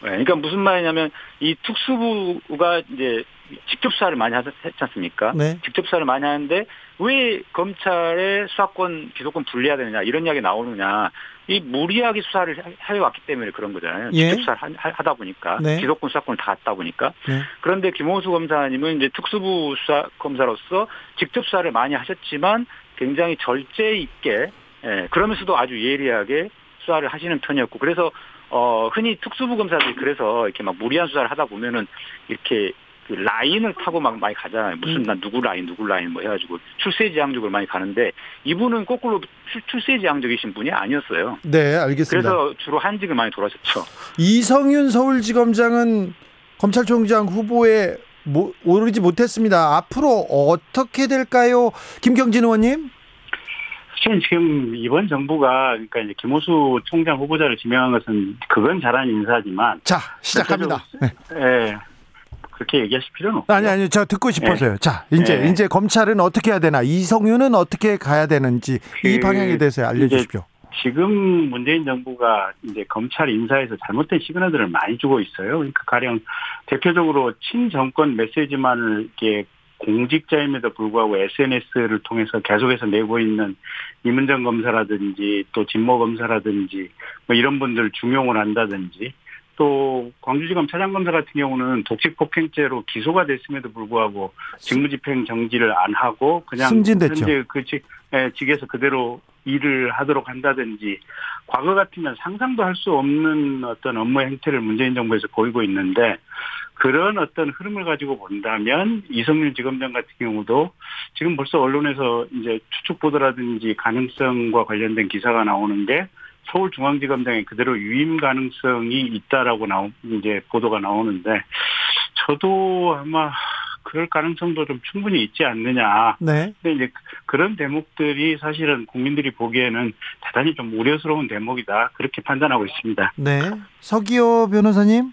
네, 그러니까 무슨 말이냐면 이 특수부가 이제 직접 수사를 많이 하지 않습니까? 네. 직접 수사를 많이 하는데 왜 검찰의 수사권, 기소권 분리해야 되느냐 이런 이야기 나오느냐 이 무리하게 수사를 해- 해왔기 때문에 그런 거잖아요. 예. 직접 수사를 하- 하다 보니까 네. 기소권, 수사권을 다 갖다 보니까 네. 그런데 김호수 검사님은 이제 특수부 수사 검사로서 직접 수사를 많이 하셨지만 굉장히 절제 있게 예, 그러면서도 아주 예리하게 수사를 하시는 편이었고 그래서 어 흔히 특수부 검사들이 그래서 이렇게 막 무리한 수사를 하다 보면은 이렇게 그 라인을 타고 막 많이 가잖아요. 무슨 음. 난 누구 라인 누구 라인 뭐 해가지고 출세지향적으로 많이 가는데 이분은 거꾸로 출- 출세지향적이신 분이 아니었어요. 네, 알겠습니다. 그래서 주로 한직을 많이 돌아셨죠. 이성윤 서울지검장은 검찰총장 후보에 모- 오르지 못했습니다. 앞으로 어떻게 될까요? 김경진 의원님? 사실 지금 이번 정부가 그러니까 이제 김호수 총장 후보자를 지명한 것은 그건 잘한 인사지만 자, 시작합니다. 네. 예, 그렇게 얘기하실 필요는 없고 아니 아니 저 듣고 싶어서요. 자 이제 네. 이제 검찰은 어떻게 해야 되나 이성윤은 어떻게 가야 되는지 이그 방향에 대해서 알려주십시오. 지금 문재인 정부가 이제 검찰 인사에서 잘못된 시그널들을 많이 주고 있어요. 그러니까 가령 대표적으로 친정권 메시지만을 이렇게 공직자임에도 불구하고 SNS를 통해서 계속해서 내고 있는 이문정 검사라든지 또 진모 검사라든지 뭐 이런 분들 중용을 한다든지 또 광주지검 차장검사 같은 경우는 독식폭행죄로 기소가 됐음에도 불구하고 직무집행 정지를 안 하고 그냥 승진됐죠. 현재 그 직, 예, 직에서 그대로 일을 하도록 한다든지 과거 같으면 상상도 할 수 없는 어떤 업무 행태를 문재인 정부에서 보이고 있는데 그런 어떤 흐름을 가지고 본다면 이성윤 지검장 같은 경우도 지금 벌써 언론에서 이제 추측 보도라든지 가능성과 관련된 기사가 나오는 게 서울중앙지검장에 그대로 유임 가능성이 있다라고 나오 이제 보도가 나오는데 저도 아마 그럴 가능성도 좀 충분히 있지 않느냐. 네. 근데 이제 그런 대목들이 사실은 국민들이 보기에는 대단히 좀 우려스러운 대목이다. 그렇게 판단하고 있습니다. 네. 서기호 변호사님.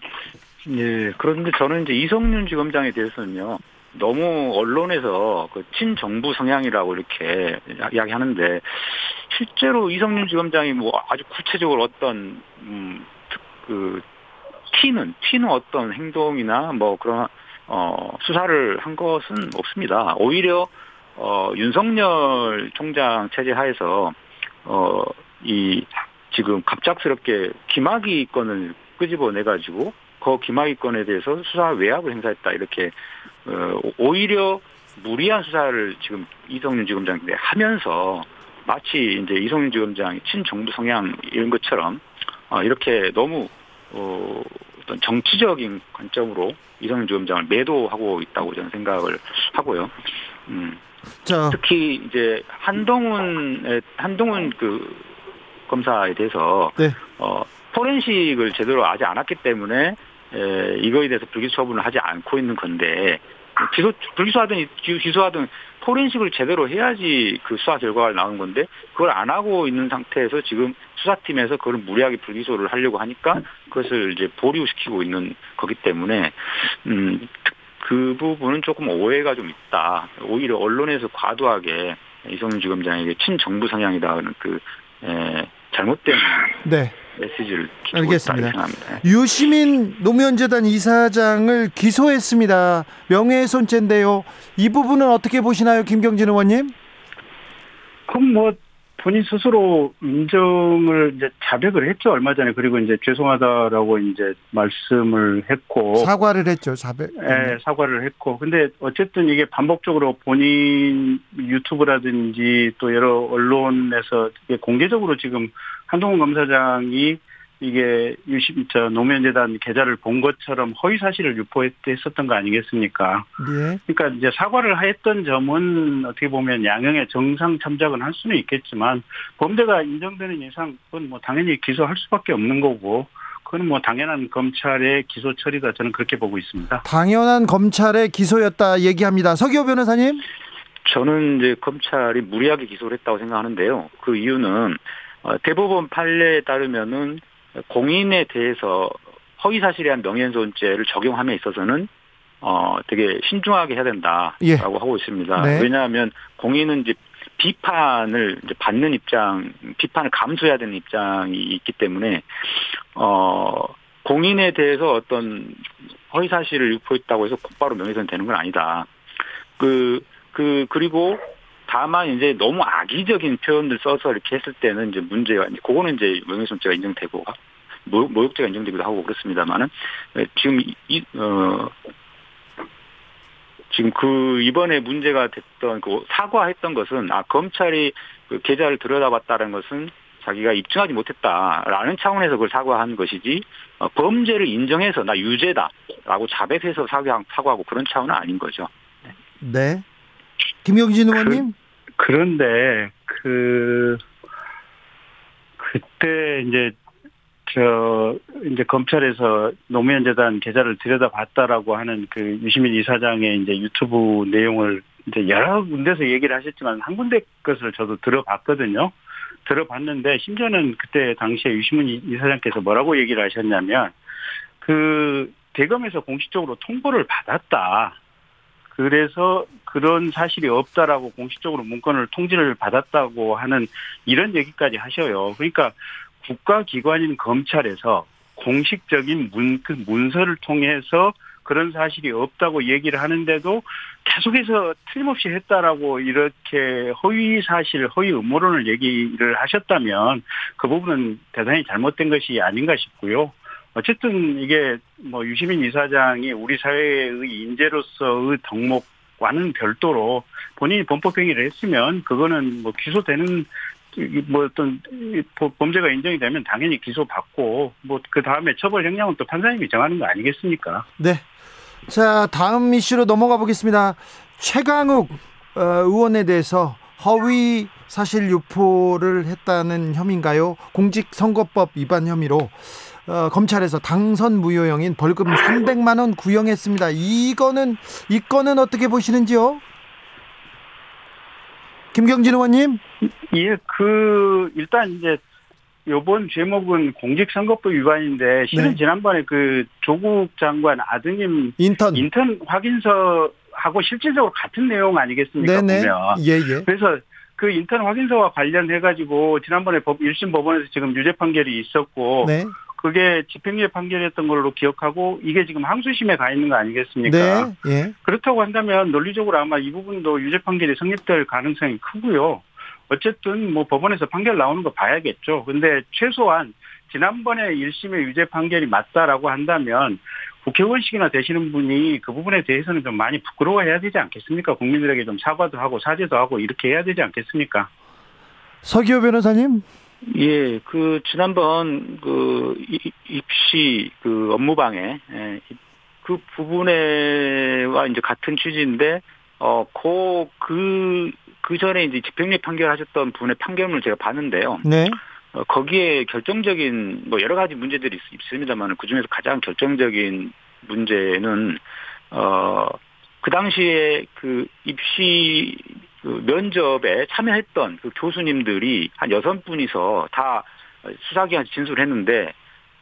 예, 그런데 저는 이제 이성윤 지검장에 대해서는요, 너무 언론에서 그 친정부 성향이라고 이렇게 이야기하는데, 실제로 이성윤 지검장이 뭐 아주 구체적으로 어떤, 음, 특- 그, 튀는, 튀는 어떤 행동이나 뭐 그런, 어, 수사를 한 것은 없습니다. 오히려, 어, 윤석열 총장 체제 하에서, 어, 이, 지금 갑작스럽게 김학의 건을 끄집어내가지고, 그 김학의 건에 대해서 수사 외압을 행사했다 이렇게 어, 오히려 무리한 수사를 지금 이성윤 지검장이 하면서 마치 이제 이성윤 지검장이 친정부 성향 이런 것처럼 어, 이렇게 너무 어, 어떤 정치적인 관점으로 이성윤 지검장을 매도하고 있다고 저는 생각을 하고요. 음. 자, 특히 이제 한동훈의 한동훈 그 검사에 대해서 네. 어 포렌식을 제대로 하지 않았기 때문에 에, 이거에 대해서 불기소 처분을 하지 않고 있는 건데 기소 불기소하든 기- 기소하든 포렌식을 제대로 해야지 그 수사 결과가 나오는 건데 그걸 안 하고 있는 상태에서 지금 수사팀에서 그걸 무리하게 불기소를 하려고 하니까 그것을 이제 보류시키고 있는 거기 때문에 음. 그 부분은 조금 오해가 좀 있다. 오히려 언론에서 과도하게 이성윤 지검장에게 친정부 성향이다는 그 에, 잘못된 네. 메시지를 주고 알겠습니다. 생각합니다. 유시민 노무현재단 이사장을 기소했습니다. 명예훼손죄인데요. 이 부분은 어떻게 보시나요, 김경진 의원님? 그럼 뭐 본인 스스로 인정을 이제 자백을 했죠 얼마 전에. 그리고 이제 죄송하다라고 이제 말씀을 했고. 사과를 했죠, 자백. 예, 사과를 했고. 근데 어쨌든 이게 반복적으로 본인 유튜브라든지 또 여러 언론에서 공개적으로 지금 한동훈 검사장이 이게 유심 저 노무현재단 계좌를 본 것처럼 허위 사실을 유포했었던 거 아니겠습니까? 예. 그러니까 이제 사과를 했던 점은 어떻게 보면 양형의 정상 참작은 할 수는 있겠지만 범죄가 인정되는 이상 그건 뭐 당연히 기소할 수밖에 없는 거고 그건 뭐 당연한 검찰의 기소 처리다 저는 그렇게 보고 있습니다. 당연한 검찰의 기소였다 얘기합니다. 서기호 변호사님? 저는 이제 검찰이 무리하게 기소를 했다고 생각하는데요. 그 이유는 어, 대법원 판례에 따르면은 공인에 대해서 허위 사실에 대한 명예훼손죄를 적용함에 있어서는 어 되게 신중하게 해야 된다라고 예. 하고 있습니다. 네. 왜냐하면 공인은 이제 비판을 이제 받는 입장, 비판을 감수해야 되는 입장이 있기 때문에 어 공인에 대해서 어떤 허위 사실을 유포했다고 해서 곧바로 명예훼손 되는 건 아니다. 그, 그, 그리고 다만 이제 너무 악의적인 표현들 써서 이렇게 했을 때는 이제 문제가, 이제 그거는 이제 명예훼손죄가 인정되고, 모, 모욕 죄가 인정되기도 하고 그렇습니다만은, 지금 이, 어, 지금 그 이번에 문제가 됐던 그 사과했던 것은 아 검찰이 그 계좌를 들여다봤다는 것은 자기가 입증하지 못했다라는 차원에서 그걸 사과한 것이지 어, 범죄를 인정해서 나 유죄다라고 자백해서 사과, 사과하고 그런 차원은 아닌 거죠. 네. 김영진 의원님. 그 런데 그 그때 이제 저 이제 검찰에서 노무현 재단 계좌를 들여다봤다라고 하는 그 유시민 이사장의 이제 유튜브 내용을 이제 여러 군데서 얘기를 하셨지만 한 군데 것을 저도 들어봤거든요. 들어봤는데 심지어는 그때 당시에 유시민 이사장께서 뭐라고 얘기를 하셨냐면 그 대검에서 공식적으로 통보를 받았다. 그래서 그런 사실이 없다라고 공식적으로 문건을 통지를 받았다고 하는 이런 얘기까지 하셔요. 그러니까 국가기관인 검찰에서 공식적인 문, 그 문서를 통해서 그런 사실이 없다고 얘기를 하는데도 계속해서 틀림없이 했다라고 이렇게 허위 사실, 허위 음모론을 얘기를 하셨다면 그 부분은 대단히 잘못된 것이 아닌가 싶고요. 어쨌든 이게 뭐 유시민 이사장이 우리 사회의 인재로서의 덕목과는 별도로 본인이 범법행위를 했으면 그거는 뭐 기소되는 뭐 어떤 범죄가 인정이 되면 당연히 기소받고 뭐 그 다음에 처벌 형량은 또 판사님이 정하는 거 아니겠습니까? 네. 자 다음 이슈로 넘어가 보겠습니다. 최강욱 어, 의원에 대해서 허위 사실 유포를 했다는 혐의인가요? 공직선거법 위반 혐의로 어, 검찰에서 당선 무효형인 벌금 300만 원 구형했습니다. 이거는 이 건은 어떻게 보시는지요? 김경진 의원님? 예, 그 일단 이제 요번 제목은 공직선거법 위반인데 실은 네. 지난번에 그 조국 장관 아드님 인턴 인턴 확인서하고 실질적으로 같은 내용 아니겠습니까? 네네. 보면. 예, 예. 그래서 그 인턴 확인서와 관련해 가지고 지난번에 법 1심 법원에서 지금 유죄 판결이 있었고 네. 그게 집행유예 판결이었던 걸로 기억하고 이게 지금 항소심에 가 있는 거 아니겠습니까? 네. 예. 그렇다고 한다면 논리적으로 아마 이 부분도 유죄 판결이 성립될 가능성이 크고요. 어쨌든 뭐 법원에서 판결 나오는 거 봐야겠죠. 근데 최소한 지난번에 1심의 유죄 판결이 맞다라고 한다면 국회의원식이나 되시는 분이 그 부분에 대해서는 좀 많이 부끄러워해야 되지 않겠습니까? 국민들에게 좀 사과도 하고 사죄도 하고 이렇게 해야 되지 않겠습니까? 서기호 변호사님. 예, 그 지난번 그 입시 그 업무방해 예, 그 부분에와 이제 같은 취지인데 어그그 그 전에 이제 집행유예 판결하셨던 분의 판결문을 제가 봤는데요. 네. 어, 거기에 결정적인 뭐 여러 가지 문제들이 있, 있습니다만 그 중에서 가장 결정적인 문제는 어 그 당시에 그 입시 그 면접에 참여했던 그 교수님들이 한 여섯 분이서 다 수사기관 진술을 했는데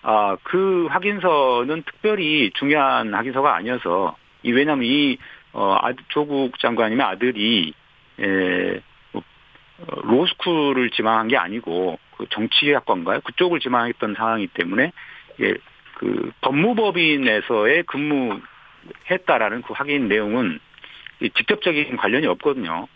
아, 그 확인서는 특별히 중요한 확인서가 아니어서 이 왜냐하면 이 어, 아, 조국 장관님의 아들이 에, 뭐, 어, 로스쿨을 지망한 게 아니고 그 정치학과인가요? 그쪽을 지망했던 상황이기 때문에 예, 그 법무법인에서의 근무했다라는 그 확인 내용은 직접적인 관련이 없거든요.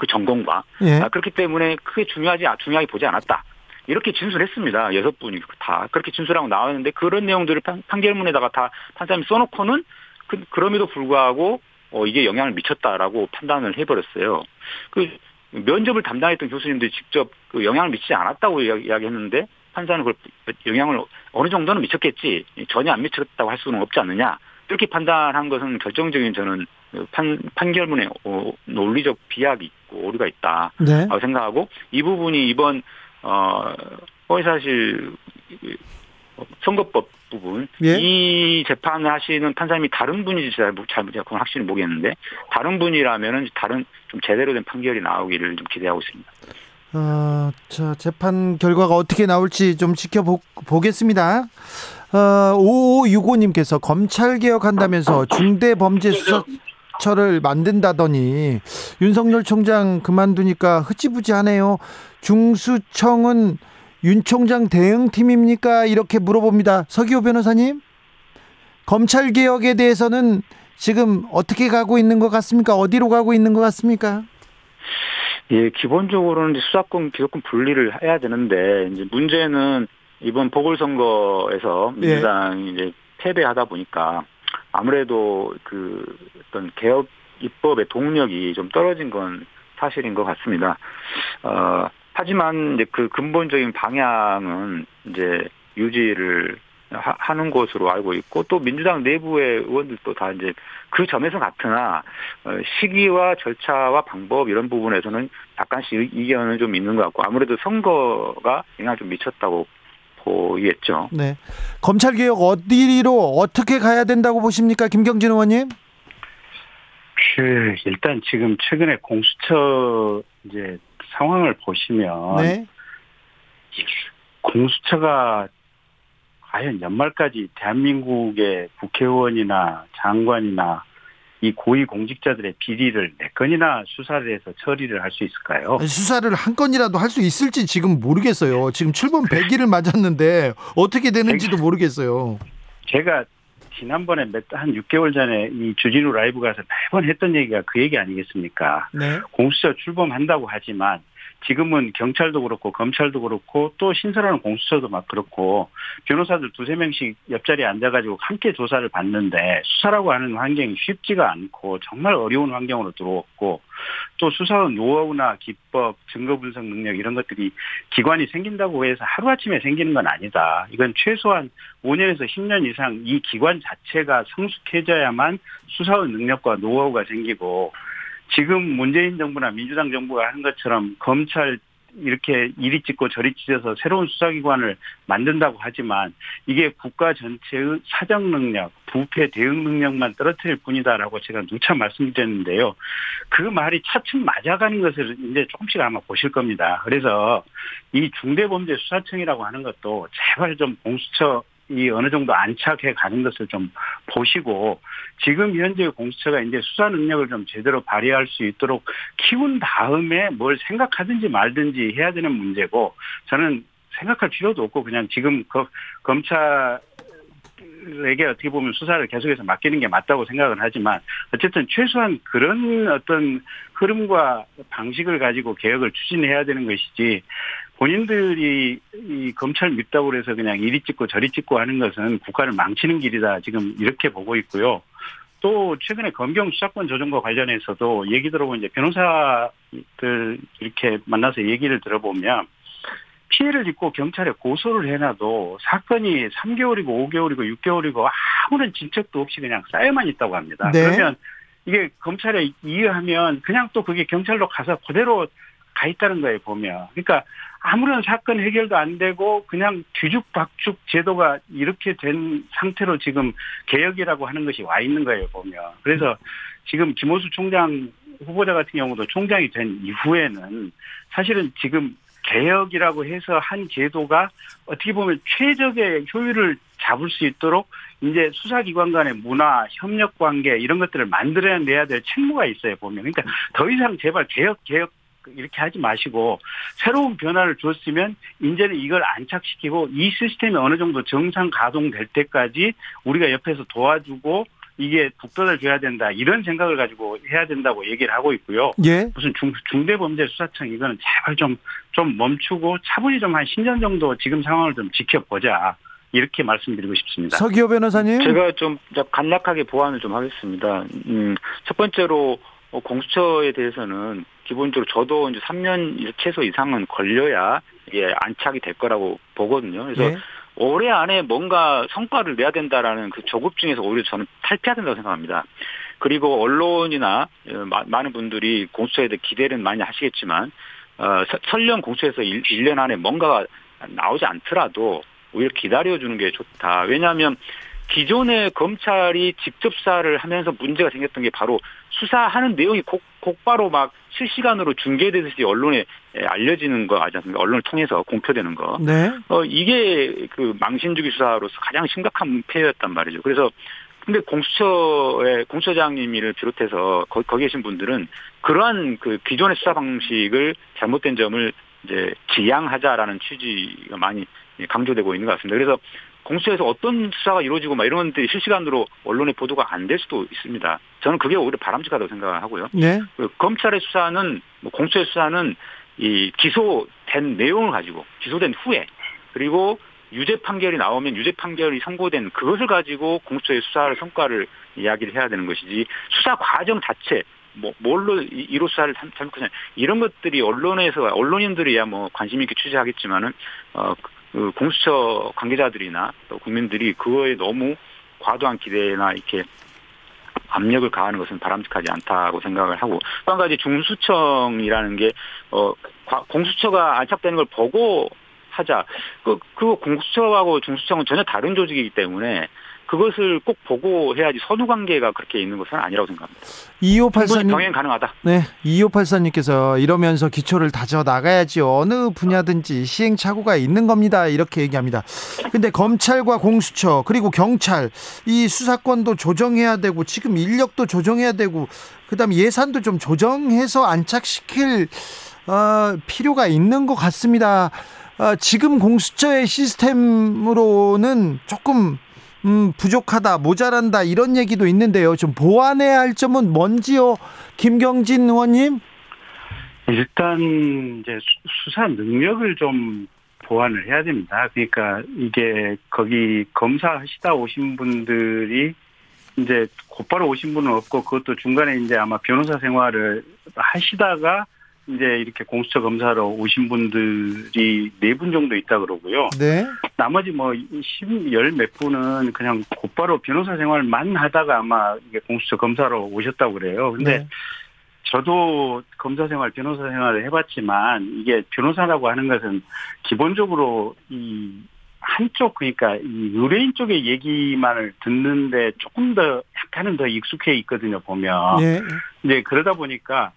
그 전공과 예. 아, 그렇기 때문에 크게 중요하지 중요하게 보지 않았다. 이렇게 진술했습니다. 여섯 분이 다 그렇게 진술하고 나왔는데 그런 내용들을 판, 결문에다가 다 판사님이 써놓고는 그, 그럼에도 불구하고 어, 이게 영향을 미쳤다라고 판단을 해버렸어요. 그 면접을 담당했던 교수님들이 직접 그 영향을 미치지 않았다고 이야기 했는데 판사는 그걸 영향을 어느 정도는 미쳤겠지 전혀 안 미쳤다고 할 수는 없지 않느냐 이렇게 판단한 것은 결정적인 저는 판, 판결문에 어, 논리적 비약이 있고 오류가 있다 네. 생각하고 이 부분이 이번 어 허위사실 선거법 부분 예? 이 재판을 하시는 판사님이 다른 분인지 잘, 잘 그건 확실히 모르겠는데 다른 분이라면은 다른 좀 제대로 된 판결이 나오기를 좀 기대하고 있습니다. 어, 자 재판 결과가 어떻게 나올지 좀 지켜보겠습니다. 어, 5565님께서 검찰 개혁한다면서 중대범죄수사 처를 만든다더니 윤석열 총장 그만두니까 흐지부지하네요. 중수청은 윤 총장 대응팀입니까? 이렇게 물어봅니다. 서기호 변호사님. 검찰 개혁에 대해서는 지금 어떻게 가고 있는 것 같습니까? 어디로 가고 있는 것 같습니까? 예, 기본적으로는 수사권, 기소권 분리를 해야 되는데 이제 문제는 이번 보궐선거에서 예. 민주당이 예. 이제 패배하다 보니까 아무래도 그 어떤 개혁 입법의 동력이 좀 떨어진 건 사실인 것 같습니다. 어, 하지만 이제 그 근본적인 방향은 이제 유지를 하, 는 것으로 알고 있고 또 민주당 내부의 의원들도 다 이제 그 점에서 같으나 어, 시기와 절차와 방법 이런 부분에서는 약간씩 이견은 좀 있는 것 같고 아무래도 선거가 영향을 좀 미쳤다고 보이겠죠. 네. 검찰 개혁 어디로 어떻게 가야 된다고 보십니까, 김경진 의원님? 그 일단 지금 최근에 공수처 이제 상황을 보시면 네. 공수처가 과연 연말까지 대한민국의 국회의원이나 장관이나 이 고위 공직자들의 비리를 몇 건이나 수사를 해서 처리를 할 수 있을까요? 수사를 한 건이라도 할 수 있을지 지금 모르겠어요. 지금 출범 100일을 맞았는데 어떻게 되는지도 모르겠어요. 제가 지난번에 몇 한 6개월 전에 이 주진우 라이브 가서 매번 했던 얘기가 그 얘기 아니겠습니까? 네. 공수처 출범한다고 하지만 지금은 경찰도 그렇고 검찰도 그렇고 또 신설하는 공수처도 막 그렇고 변호사들 두세 명씩 옆자리에 앉아가지고 함께 조사를 받는데 수사라고 하는 환경이 쉽지가 않고 정말 어려운 환경으로 들어왔고 또 수사원 노하우나 기법, 증거 분석 능력 이런 것들이 기관이 생긴다고 해서 하루아침에 생기는 건 아니다. 이건 최소한 5년에서 10년 이상 이 기관 자체가 성숙해져야만 수사원 능력과 노하우가 생기고 지금 문재인 정부나 민주당 정부가 한 것처럼 검찰 이렇게 이리 찍고 저리 찢어서 새로운 수사기관을 만든다고 하지만 이게 국가 전체의 사정 능력, 부패 대응 능력만 떨어뜨릴 뿐이다라고 제가 누차 말씀드렸는데요. 그 말이 차츰 맞아가는 것을 이제 조금씩 아마 보실 겁니다. 그래서 이 중대범죄수사청이라고 하는 것도 제발 좀 공수처 이 어느 정도 안착해 가는 것을 좀 보시고 지금 현재 공수처가 이제 수사 능력을 좀 제대로 발휘할 수 있도록 키운 다음에 뭘 생각하든지 말든지 해야 되는 문제고 저는 생각할 필요도 없고 그냥 지금 그 검찰 에게 어떻게 보면 수사를 계속해서 맡기는 게 맞다고 생각은 하지만 어쨌든 최소한 그런 어떤 흐름과 방식을 가지고 개혁을 추진해야 되는 것이지 본인들이 이 검찰 믿다고 그래서 그냥 이리 찍고 저리 찍고 하는 것은 국가를 망치는 길이다. 지금 이렇게 보고 있고요. 또 최근에 검경 수사권 조정과 관련해서도 얘기 들어보면 이제 변호사들 이렇게 만나서 얘기를 들어보면 피해를 입고 경찰에 고소를 해놔도 사건이 3개월이고 5개월이고 6개월이고 아무런 진척도 없이 그냥 쌓여만 있다고 합니다. 네. 그러면 이게 검찰에 이의하면 그냥 또 그게 경찰로 가서 그대로 가 있다는 거예요, 보면. 그러니까 아무런 사건 해결도 안 되고 그냥 뒤죽박죽 제도가 이렇게 된 상태로 지금 개혁이라고 하는 것이 와 있는 거예요, 보면. 그래서 지금 김호수 총장 후보자 같은 경우도 총장이 된 이후에는 사실은 지금 개혁이라고 해서 한 제도가 어떻게 보면 최적의 효율을 잡을 수 있도록 이제 수사기관 간의 문화, 협력 관계 이런 것들을 만들어내야 될 책무가 있어요, 보면. 그러니까 더 이상 제발 개혁, 개혁 이렇게 하지 마시고 새로운 변화를 줬으면 이제는 이걸 안착시키고 이 시스템이 어느 정도 정상 가동될 때까지 우리가 옆에서 도와주고 이게 북돋아 줘야 된다 이런 생각을 가지고 해야 된다고 얘기를 하고 있고요. 예. 무슨 중, 중대범죄수사청 이거는 제발 좀좀 멈추고 차분히 좀 한 10년 정도 지금 상황을 좀 지켜보자. 이렇게 말씀드리고 싶습니다. 서기호 변호사님. 제가 좀 간략하게 보완을 좀 하겠습니다. 음, 첫 번째로 공수처에 대해서는 기본적으로 저도 이제 3년 최소 이상은 걸려야 이게 안착이 될 거라고 보거든요. 그래서 네. 올해 안에 뭔가 성과를 내야 된다라는 그 조급증에서 오히려 저는 탈피해야 된다고 생각합니다. 그리고 언론이나 어, 많은 분들이 공수처에 대해 기대는 많이 하시겠지만 어, 설령 공수처에서 1, 1년 안에 뭔가가 나오지 않더라도 오히려 기다려주는 게 좋다. 왜냐하면 기존의 검찰이 직접 수사를 하면서 문제가 생겼던 게 바로 수사하는 내용이 곧, 곧바로 막 실시간으로 중계되듯이 언론에 알려지는 거 아지 않습니까? 언론을 통해서 공표되는 거. 네. 어, 이게 그 망신주기 수사로서 가장 심각한 폐해였단 말이죠. 그래서 근데 공수처의 공수처장님을 비롯해서 거, 거기 계신 분들은 그러한 그 기존의 수사 방식을 잘못된 점을 이제 지양하자라는 취지가 많이 강조되고 있는 것 같습니다. 그래서 공수처에서 어떤 수사가 이루어지고 막 이런 것들이 실시간으로 언론에 보도가 안 될 수도 있습니다. 저는 그게 오히려 바람직하다고 생각을 하고요. 네. 그 검찰의 수사는 뭐 공수처의 수사는 이 기소된 내용을 가지고 기소된 후에 그리고 유죄 판결이 나오면 유죄 판결이 선고된 그것을 가지고 공수처의 수사를 성과를 이야기를 해야 되는 것이지 수사 과정 자체 뭐 뭘로 이- 이로 수사를 삼- 삼고 이런 것들이 언론에서 언론인들이야 뭐 관심 있게 취재하겠지만은 어, 그 공수처 관계자들이나 또 국민들이 그거에 너무 과도한 기대나 이렇게 압력을 가하는 것은 바람직하지 않다고 생각을 하고 또 한 가지 중수청이라는 게 어, 과- 공수처가 안착되는 걸 보고 하자. 그, 그 공수처하고 중수청은 전혀 다른 조직이기 때문에 그것을 꼭 보고 해야지 선후 관계가 그렇게 있는 것은 아니라고 생각합니다. 충분히 2584님 병행 가능하다. 네, 2584님께서 이러면서 기초를 다져 나가야지 어느 분야든지 시행착오가 있는 겁니다. 이렇게 얘기합니다. 근데 검찰과 공수처 그리고 경찰 이 수사권도 조정해야 되고 지금 인력도 조정해야 되고 그다음 예산도 좀 조정해서 안착시킬 어, 필요가 있는 것 같습니다. 어, 지금 공수처의 시스템으로는 조금 음, 부족하다, 모자란다 이런 얘기도 있는데요. 좀 보완해야 할 점은 뭔지요, 김경진 의원님? 일단 이제 수- 수사 능력을 좀 보완을 해야 됩니다. 그러니까 이게 거기 검사하시다 오신 분들이 이제 곧바로 오신 분은 없고 그것도 중간에 이제 아마 변호사 생활을 하시다가 이제 이렇게 공수처 검사로 오신 분들이 네 분 정도 있다 그러고요. 네. 나머지 뭐, 열몇 분은 그냥 곧바로 변호사 생활만 하다가 아마 이게 공수처 검사로 오셨다고 그래요. 근데 네. 저도 검사 생활, 변호사 생활을 해봤지만 이게 변호사라고 하는 것은 기본적으로 이 한쪽 그러니까 이 의뢰인 쪽의 얘기만을 듣는데 조금 더 약간은 더 익숙해 있거든요 보면. 네. 이제 그러다 보니까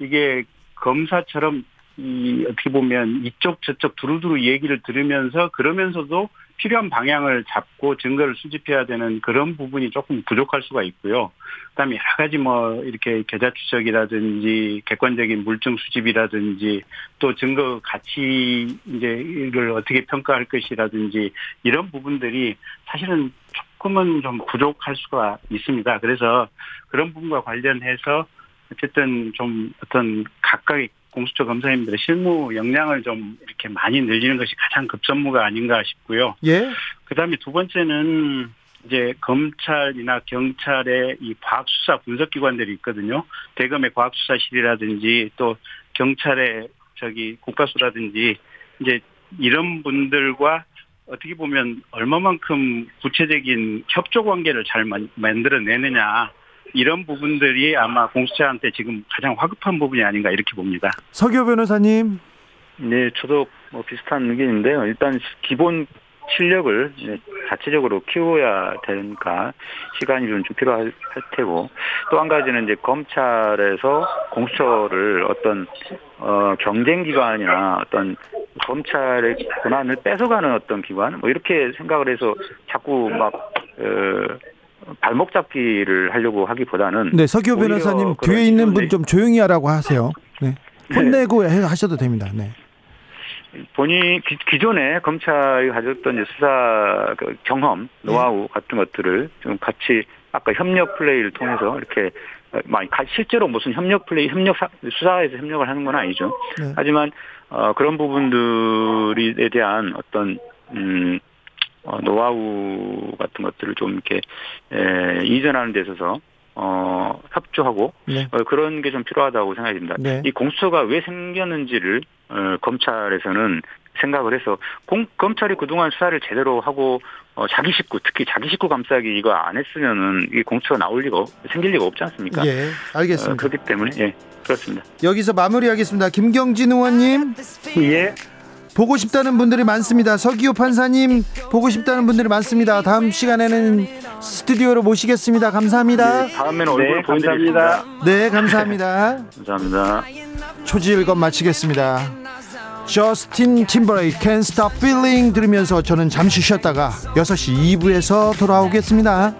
이게 검사처럼 이 어떻게 보면 이쪽 저쪽 두루두루 얘기를 들으면서 그러면서도 필요한 방향을 잡고 증거를 수집해야 되는 그런 부분이 조금 부족할 수가 있고요. 그다음에 여러 가지 뭐 이렇게 계좌 추적이라든지 객관적인 물증 수집이라든지 또 증거 가치 이제 이를 어떻게 평가할 것이라든지 이런 부분들이 사실은 조금은 좀 부족할 수가 있습니다. 그래서 그런 부분과 관련해서 어쨌든 좀 어떤 각각의 공수처 검사님들의 실무 역량을 좀 이렇게 많이 늘리는 것이 가장 급선무가 아닌가 싶고요. 예. 그다음에 두 번째는 이제 검찰이나 경찰의 이 과학수사 분석기관들이 있거든요. 대검의 과학수사실이라든지 또 경찰의 저기 국가수라든지 이제 이런 분들과 어떻게 보면 얼마만큼 구체적인 협조 관계를 잘 만- 만들어내느냐 이런 부분들이 아마 공수처한테 지금 가장 화급한 부분이 아닌가 이렇게 봅니다. 서교 변호사님. 네, 저도 뭐 비슷한 의견인데요. 일단 기본 실력을 자체적으로 키워야 되니까 시간이 좀 필요할 테고 또 한 가지는 이제 검찰에서 공수처를 어떤 어 경쟁 기관이나 어떤 검찰의 권한을 뺏어가는 어떤 기관 뭐 이렇게 생각을 해서 자꾸 막 어, 발목 잡기를 하려고 하기보다는 네, 오히려 변호사님 뒤에 있는 분 좀 조용히 하라고 하세요. 네. 혼내고 해- 하셔도 됩니다. 네. 본인 기, 기존에 검찰이 가졌던 수사 그 경험, 노하우 같은 것들을 좀 같이 아까 협력 플레이를 통해서 이렇게 가- 실제로 무슨 협력 플레이, 협력 사- 수사에서 협력을 하는 건 아니죠. 네. 하지만 어, 그런 부분들에 대한 어떤 음, 어, 노하우 같은 것들을 좀 이렇게 에, 이전하는 데 있어서 어, 협조하고 네. 어, 그런 게 좀 필요하다고 생각이 듭니다. 네. 이 공수처가 왜 생겼는지를 어, 검찰에서는 생각을 해서 공, 검찰이 그동안 수사를 제대로 하고 어, 자기 식구 특히 자기 식구 감싸기 이거 안 했으면은 이 공수처가 나올 리가 없- 생길 리가 없지 않습니까? 예, 어, 알겠습니다. 그렇기 때문에 예 그렇습니다. 여기서 마무리하겠습니다. 김경진 의원님. 예. 보고 싶다는 분들이 많습니다. 서기호 판사님 보고 싶다는 분들이 많습니다. 다음 시간에는 스튜디오로 모시겠습니다. 감사합니다. 다음에는 얼굴 네, 보여드리겠습니다. 감사합니다. 네, 감사합니다. 감사합니다. 초지일검 마치겠습니다. 저스틴 팀버레이 Can't Stop Feeling 들으면서 저는 잠시 쉬었다가 6시 2부에서 돌아오겠습니다.